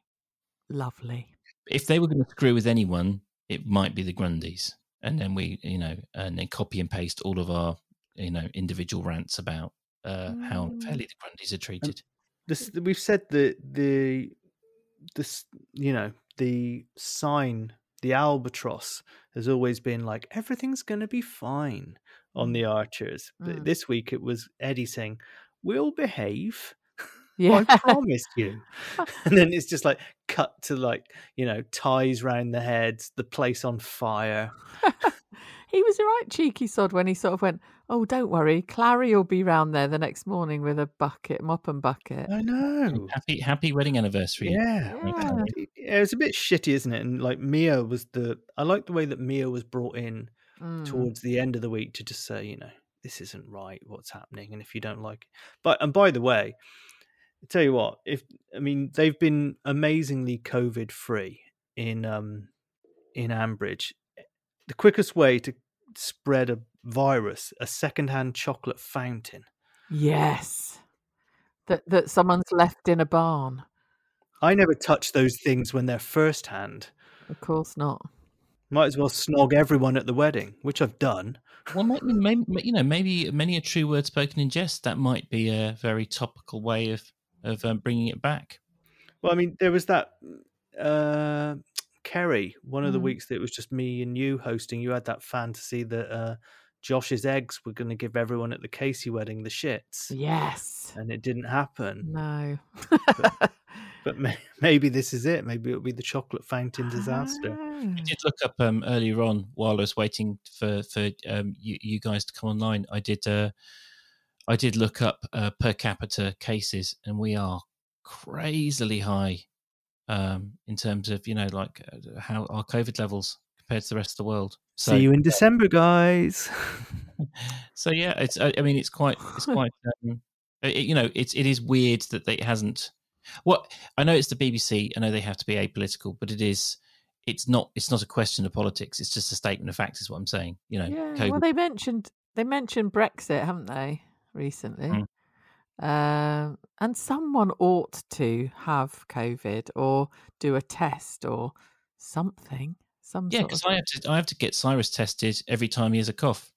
lovely. If they were going to screw with anyone, it might be the Grundys, and then we you know and then copy and paste all of our you know individual rants about uh, how Mm. unfairly the Grundys are treated. this we've said that the this you know the sign the albatross has always been like everything's going to be fine on the archers. But Mm. this week it was eddie saying we'll behave. <laughs> Yeah. i <laughs> promise you. And then it's just like cut to like you know ties round the heads the place on fire. <laughs> He was a right cheeky sod when he sort of went, Oh, don't worry, Clarrie will be round there the next morning with a bucket, mop and bucket. i know Happy happy wedding anniversary. Yeah. Yeah. It- It was a bit shitty, isn't it? And like Mia was the I like the way that Mia was brought in Mm. towards the end of the week to just say, you know, this isn't right, what's happening, and if you don't like it. But and by the way, I tell you what, if I mean they've been amazingly COVID free in um in Ambridge. The quickest way to spread a virus, a secondhand chocolate fountain. Yes. That that someone's left in a barn. I never touch those things when they're first hand. Of course not. Might as well snog everyone at the wedding, which I've done. Well, maybe, maybe you know, maybe many a true word spoken in jest. That might be a very topical way of of um, bringing it back. Well, I mean, there was that uh, Keri. One of the Mm. weeks that it was just me and you hosting. You had that fantasy that uh, Josh's eggs were going to give everyone at the Casey wedding the shits, Yes. and it didn't happen. No. <laughs> But may- maybe this is it. Maybe it'll be the chocolate fountain disaster. Ah. I did look up um, earlier on while I was waiting for for um, you, you guys to come online. I did uh, I did look up uh, per capita cases, and we are crazily high um, in terms of you know like uh, how our COVID levels compared to the rest of the world. So See you in December, guys. <laughs> so yeah, it's I mean it's quite it's <laughs> quite um, it, you know it's it is weird that they, it hasn't. What I know it's the BBC. I know they have to be apolitical, but it is. It's not. It's not a question of politics. It's just a statement of fact. Is what I'm saying. You know, Yeah. COVID Well, they mentioned they mentioned Brexit, haven't they, recently? Mm. Um, and someone ought to have COVID or do a test or something. Some Yeah, because I have to I have to get Cyrus tested every time he has a cough,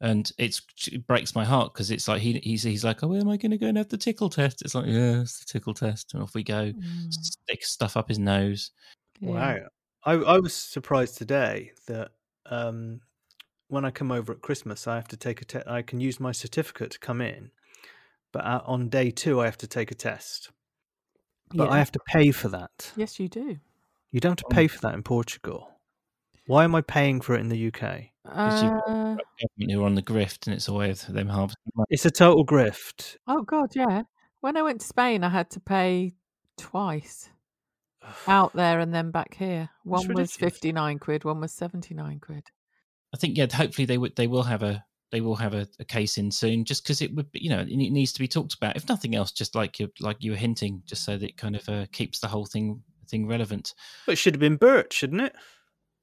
and it's it breaks my heart because it's like he he's he's like, oh, where am I going to go and have the tickle test? It's like, yeah, it's the tickle test, and off we go. Mm, Stick stuff up his nose. yeah. Wow. I, I was surprised today that um, when I come over at Christmas, I have to take a te- I can use my certificate to come in, but uh, on day two, I have to take a test. But I have to pay for that. Yes, you do. You don't have to Oh. pay for that in Portugal. Why am I paying for it in the UK? Because you've got- Uh, Government who are on the grift, and it's a way of them harvesting money. It's a total grift. oh God, yeah. When I went to Spain, I had to pay twice <sighs> out there and then back here. One was ridiculous. fifty nine quid. One was seventy nine quid. I think yeah, hopefully they would they will have a they will have a, a case in soon, just because it would be, you know it needs to be talked about. If nothing else, just like you like you were hinting, just so that it kind of uh, keeps the whole thing thing relevant. But it should have been Bert, shouldn't it?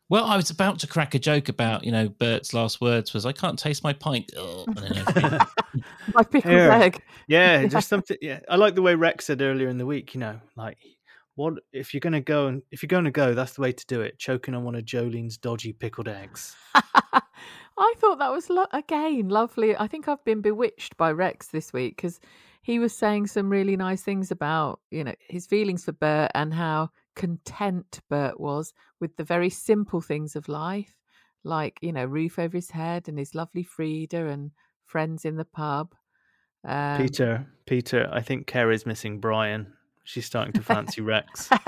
Well, I was about to crack a joke about you know Bert's last words was I can't taste my pint. Ugh," and then everything- <laughs> My pickled Here. egg. Yeah, Yeah. <laughs> just something. Yeah, I like the way Rex said earlier in the week. You know, like what if you're gonna go and if you're gonna go, that's the way to do it. Choking on one of Jolene's dodgy pickled eggs. <laughs> I thought that was lo- again lovely. I think I've been bewitched by Rex this week because he was saying some really nice things about you know his feelings for Bert and how content Bert was with the very simple things of life, like you know roof over his head and his lovely Freda and friends in the pub. Um, Peter, Peter, I think Keri's missing Brian. She's starting to fancy Rex. <laughs>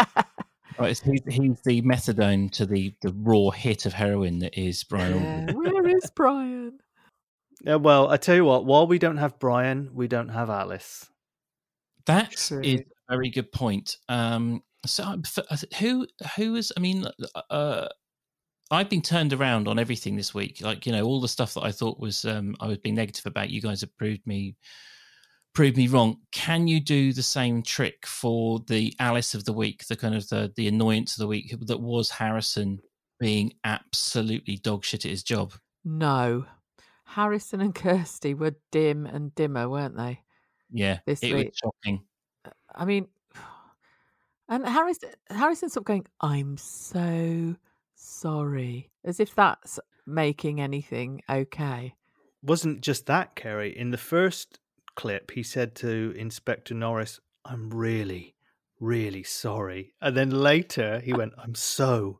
Right, so he's, he's the methadone to the, the raw hit of heroin that is Brian. Yeah, Where is Brian? Yeah, well, I tell you what. While we don't have Brian, we don't have Alice. That is True. a very good point. Um, so I th- who who is? I mean, uh, I've been turned around on everything this week. Like you know, all the stuff that I thought was um, I was being negative about. You guys have proved me proved me wrong. Can you do the same trick for the Alice of the week, the kind of the the annoyance of the week that was Harrison being absolutely dog shit at his job? No. Harrison and Kirsty were dim and dimmer, weren't they? Yeah, This it week. was shocking. I mean, and Harrison, Harrison sort of going, I'm so sorry, as if that's making anything okay. Wasn't just that, Keri. In the first clip, he said to Inspector Norris, "I'm really, really sorry," and then later he went, "I'm so,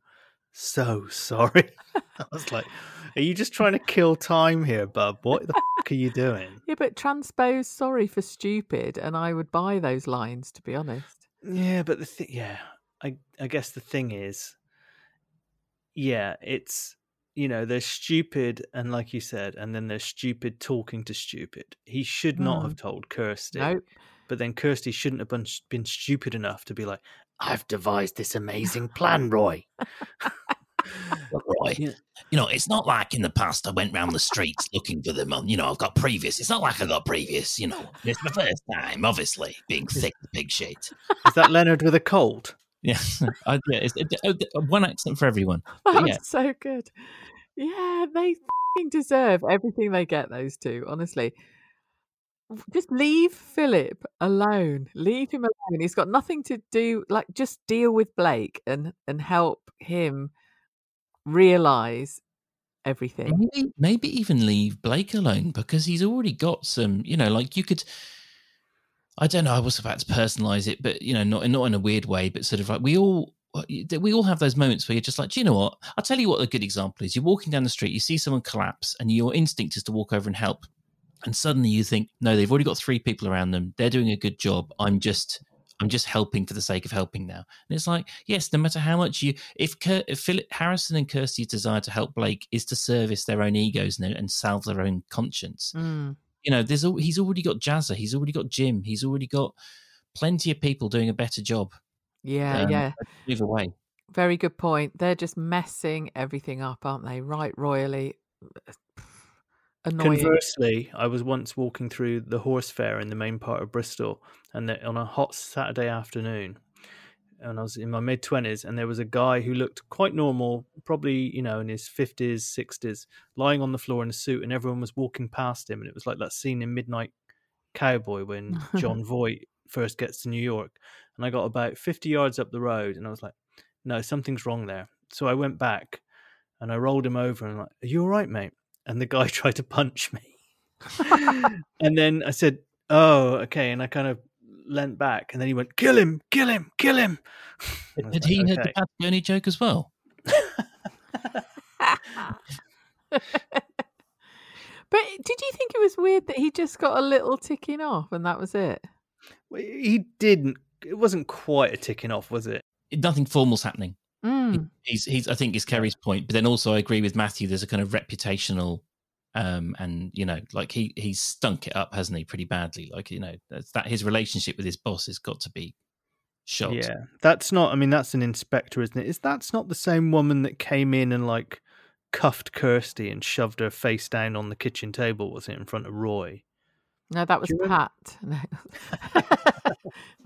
so sorry." <laughs> I was like, "Are you just trying to kill time here, bub? What the f- are you doing?" <laughs> Yeah, but transpose sorry for stupid, and I would buy those lines, to be honest. Yeah, but the thing, yeah, I I guess the thing is, yeah, it's you know they're stupid and like you said, and then they're stupid talking to stupid. He should not mm. have told Kirsty, Nope. but then Kirsty shouldn't have been, been stupid enough to be like, "I've devised this amazing <laughs> plan, Roy." Roy, Yeah. you know, it's not like in the past I went round the streets looking for them. On, you know, I've got previous. It's not like I got previous. You know, it's my first time, obviously, being thick pig shit. Is that Leonard with a cold? Yeah, <laughs> I, yeah it's, it, oh, it- one accent for everyone. <laughs> That's oh, yeah. so good. Yeah, they fing deserve everything they get, those two, honestly. Just leave Philip alone. Leave him alone. He's got nothing to do. Like, just deal with Blake and and help him realize everything. Maybe, maybe even leave Blake alone because he's already got some. You know, like you could. I don't know. I was about to personalize it, but you know, not not in a weird way, but sort of like we all uh, we all have those moments where you're just like, do you know what? I'll tell you what a good example is. You're walking down the street, you see someone collapse, and your instinct is to walk over and help. And suddenly you think, no, they've already got three people around them. They're doing a good job. I'm just I'm just helping for the sake of helping now. And it's like, yes, no matter how much you, if, Kir, if Philip Harrison and Kirsty's desire to help Blake is to service their own egos and, and salve their own conscience, Mm. you know, there's he's already got Jazza, he's already got Jim, he's already got plenty of people doing a better job. Yeah, Um, yeah. Either way, Very good point. They're just messing everything up, aren't they? Right, royally. Annoying. Conversely, I was once walking through the horse fair in the main part of Bristol, and the, on a hot Saturday afternoon, and I was in my mid twenties, and there was a guy who looked quite normal, probably you know in his fifties, sixties, lying on the floor in a suit, and everyone was walking past him, and it was like that scene in Midnight Cowboy when <laughs> Jon Voight first gets to New York, and I got about fifty yards up the road, and I was like, no, something's wrong there. So I went back, and I rolled him over, and I'm like, are you all right, mate? And the guy <laughs> tried to punch me. <laughs> and then I said, "Oh, okay." And I kind of leant back, and then he went, "Kill him! Kill him! Kill him!" I was had like, he heard the "Okay." Patagonia joke as well? <laughs> But did you think it was weird that he just got a little ticking off and that was it? Well, He didn't. It wasn't quite a ticking off, was it? Nothing formal's happening. Mm. He's, he's, I think, is Keri's point. But then also, I agree with Matthew. There's a kind of reputational, um, and you know, like he he's stunk it up, hasn't he, pretty badly? Like you know, that's, that his relationship with his boss has got to be shot. Yeah, that's not. I mean, that's an inspector, isn't it? Is that's not the same woman that came in and like cuffed Kirsty and shoved her face down on the kitchen table? Was it in front of Roy? No, that was Pat. <laughs> No.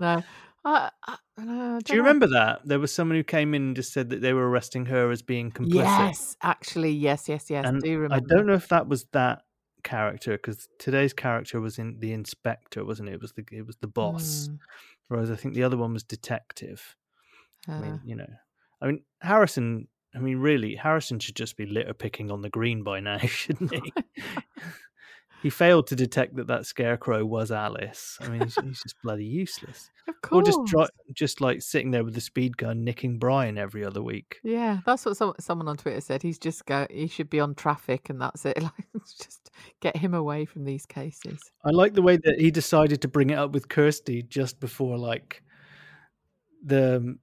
<laughs> no. I, I, I Do you remember that there was someone who came in and just said that they were arresting her as being complicit? Yes, actually, yes, yes, yes. and do remember. I don't know if that was that character because today's character was in the inspector, wasn't it? It was the it was the boss, Mm, whereas I think the other one was detective. I uh, mean, you know, I mean Harrison. I mean, really, Harrison should just be litter picking on the green by now, <laughs> shouldn't he? <laughs> <laughs> he failed to detect that that scarecrow was Alice. I mean, he's, he's just bloody useless. <laughs> of course. Or just dri- just like sitting there with the speed gun, nicking Brian every other week. Yeah, that's what some, someone on Twitter said. He's just go. He should be on traffic, and that's it. <laughs> Like, just get him away from these cases. I like the way that he decided to bring it up with Kirsty just before like the um,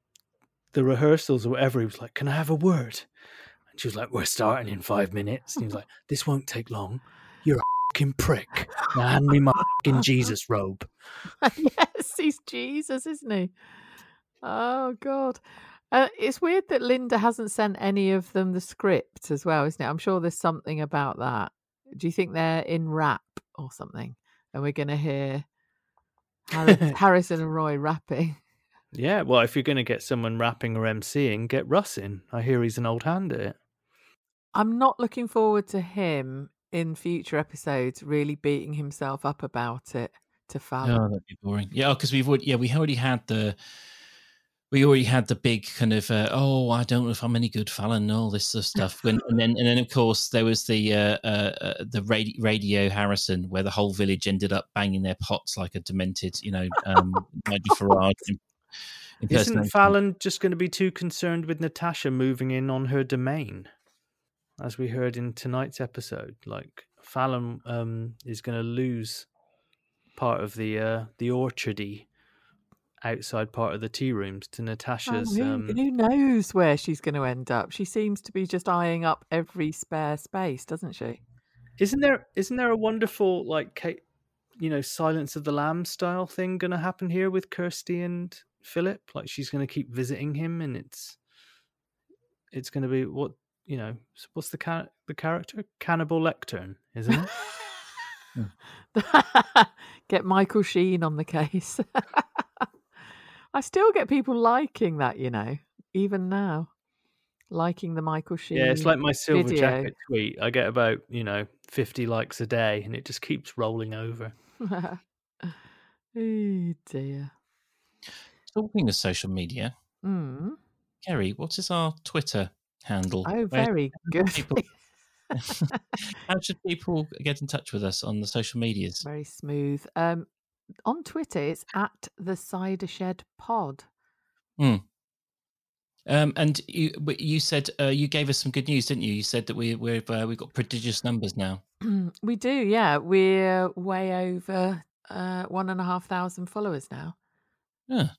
the rehearsals or whatever, he was like, "Can I have a word?" And she was like, "We're starting in five minutes." And he was like, "This won't take long. You're a fucking prick. Now hand me my fucking Jesus robe." <laughs> yes, he's Jesus, isn't he? Oh God. Uh, it's weird that Lynda hasn't sent any of them the script as well, isn't it? I'm sure there's something about that. Do you think they're in rap or something? And we're going to hear <laughs> Harrison and Roy rapping. Yeah, well, if you're going to get someone rapping or MCing, get Russ in. I hear he's an old hand at it. I'm not looking forward to him in future episodes really beating himself up about it to Fallon. Oh, that'd be boring. Yeah, because we've already, yeah we already had the we already had the big kind of uh, oh I don't know if I'm any good Fallon and all this sort of <laughs> stuff. When, and then and then of course there was the uh, uh, uh, the radio, radio Harrison where the whole village ended up banging their pots like a demented you know um, Nigel Farage. <laughs> Isn't. Fallon just going to be too concerned with Natasha moving in on her domain? As we heard in tonight's episode, like Fallon um, is going to lose part of the uh, the orchardy outside part of the tea rooms to Oh, Natasha's. who, um, who knows where she's going to end up? She seems to be just eyeing up every spare space, doesn't she? Isn't there isn't there a wonderful like Kate, you know, Silence of the Lambs style thing going to happen here with Kirsty and Philip? Like she's going to keep visiting him, and it's it's going to be what you know. What's the ca- the character? Cannibal Lectern, isn't it? <laughs> get Michael Sheen on the case. <laughs> I still get people liking that, you know, even now. Liking the Michael Sheen. yeah, it's like my silver video. jacket tweet. I get about you know fifty likes a day, and it just keeps rolling over. <laughs> oh dear. Talking of social media, Mm. Keri, what is our Twitter handle? Oh, very good. people- <laughs> <laughs> How should people get in touch with us on the social medias? very smooth. Um, on Twitter, it's at the Cider Shed Pod. Um, and you, you said uh, you gave us some good news, didn't you? You said that we we've uh, we've got prodigious numbers now. <clears throat> we do, yeah. We're way over uh, one and a half thousand followers now. Yeah.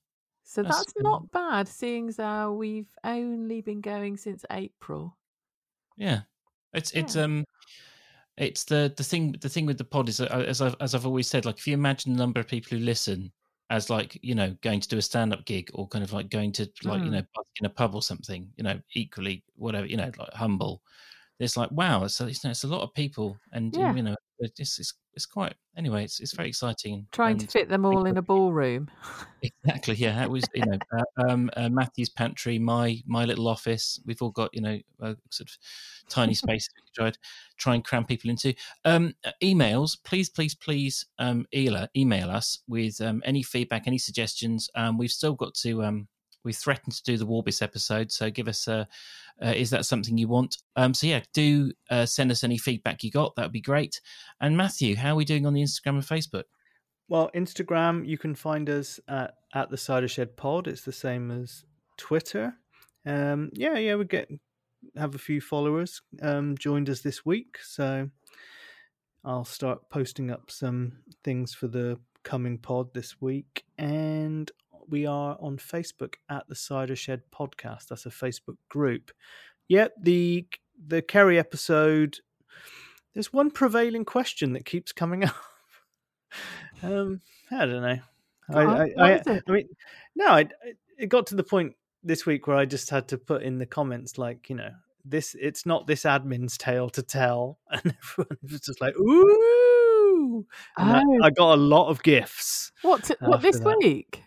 So That's, that's, not bad, seeing as how we've only been going since April. Yeah, it's it's Yeah. um, it's the the thing the thing with the pod is uh, as I've as I've always said, like if you imagine the number of people who listen as like you know going to do a stand up gig or kind of like going to like you Mm. know in a pub or something, you know, equally whatever you know like humble. It's like wow, it's a, it's, it's a lot of people, and Yeah. you know it's it's it's quite anyway. It's it's very exciting. Trying to fit them all in a ballroom. <laughs> Exactly. Yeah, that was you know uh, um, uh, Matthew's pantry, my my little office. We've all got you know uh, sort of tiny <laughs> spaces we could try try and cram people into. Um, uh, emails, please, please, please. Um, email email us with um, any feedback, any suggestions. Um, we've still got to. We threatened to do the Warbis episode, so give us a. Uh, is that something you want? Um, so yeah, do uh, send us any feedback you got. That would be great. And Matthew, how are we doing on the Instagram and Facebook? Well, Instagram, you can find us at, at the Cider Shed Pod. It's the same as Twitter. Um, yeah, yeah, we get have a few followers um, joined us this week, so I'll start posting up some things for the coming pod this week. And we are on Facebook at the Cider Shed Podcast. That's a Facebook group. Yep, the the Keri episode. There's one prevailing question that keeps coming <laughs> up. um, I don't know. I, I, I. I mean, no, I, it got to the point this week where I just had to put in the comments like, you know, this it's not this admin's tale to tell, <laughs> and everyone was just like, ooh. Oh. I got a lot of gifts. What? t- what this that. week?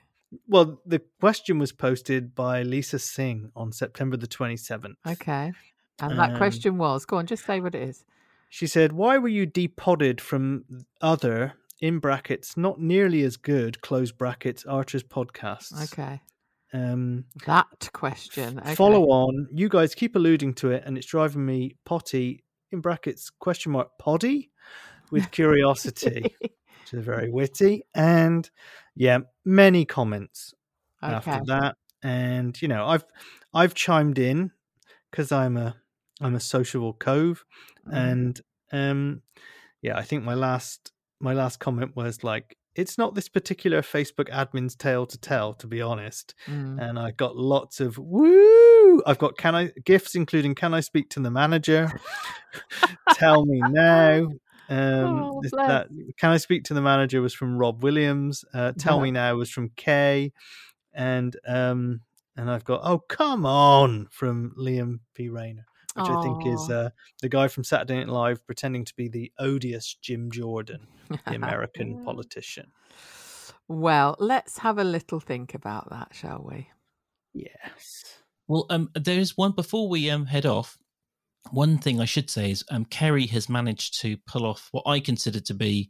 Well, the question was posted by Lisa Singh on September the 27th. Okay. And that Um, question was, go on, just say what it is. She said, Why were you depodded from other, in brackets, not nearly as good, close brackets, Archer's podcasts? Okay. Um, That question. Okay. Follow on. You guys keep alluding to it, and it's driving me potty, in brackets, question mark, poddy, with <laughs> curiosity, <laughs> which is very witty. And yeah, many comments okay. after that. And you know, I've I've chimed in because I'm a I'm a sociable cove, Mm. and um, yeah, I think my last my last comment was like, it's not this particular Facebook admin's tale to tell, to be honest. Mm. And I got lots of woo. I've got can I gifts including can I speak to the manager? <laughs> Tell me now. Um, Oh, this- that can I speak to the manager was from Rob Williams. Uh, Tell Yeah. me now was from Kay, and um, and I've got oh come on from Liam P Rayner, which I think is uh, the guy from Saturday Night Live pretending to be the odious Jim Jordan, the <laughs> American politician. Well, let's have a little think about that, shall we? Yes. Well, um, there's one before we um head off. One thing I should say is um, Keri has managed to pull off what I consider to be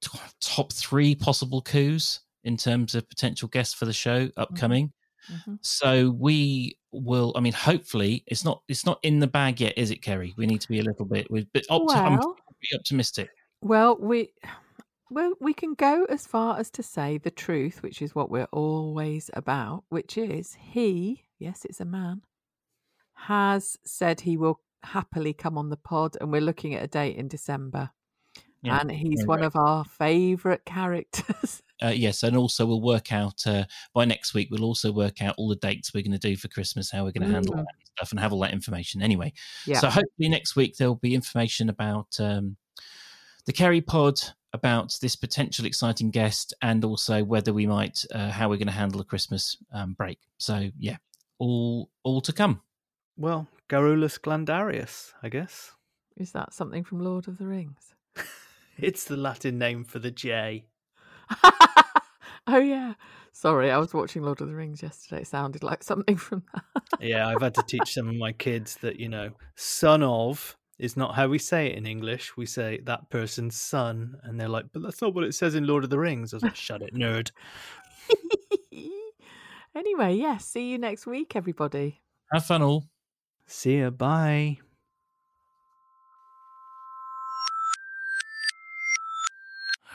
t- top three possible coups in terms of potential guests for the show upcoming. Mhm. So we will. I mean, hopefully, it's not it's not in the bag yet, is it, Keri? We need to be a little bit. We're bit opti- Well, optimistic. well, we well we can go as far as to say the truth, which is what we're always about, which is he, yes, it's a man, has said he will happily come on the pod, and we're looking at a date in December. Yeah, and he's one right. of our favourite characters. <laughs> Uh, yes, and also we'll work out uh, by next week. We'll also work out all the dates we're going to do for Christmas, how we're going to handle Mm. that and stuff, and have all that information. Anyway, yeah. so hopefully next week there'll be information about um, the Keri Pod, about this potential exciting guest, and also whether we might uh, how we're going to handle the Christmas um, break. So yeah, all all to come. Well, Garrulus glandarius, I guess. Is that something from Lord of the Rings? <laughs> It's the Latin name for the jay. <laughs> oh yeah. Sorry, I was watching Lord of the Rings yesterday. It sounded like something from that. <laughs> Yeah, I've had to teach some of my kids that, you know, son of is not how we say it in English. We say that person's son. And they're like, but that's not what it says in Lord of the Rings. I was like, shut it, nerd. anyway, yes, see you next week, everybody. Have fun all. See ya. Bye.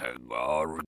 Hagar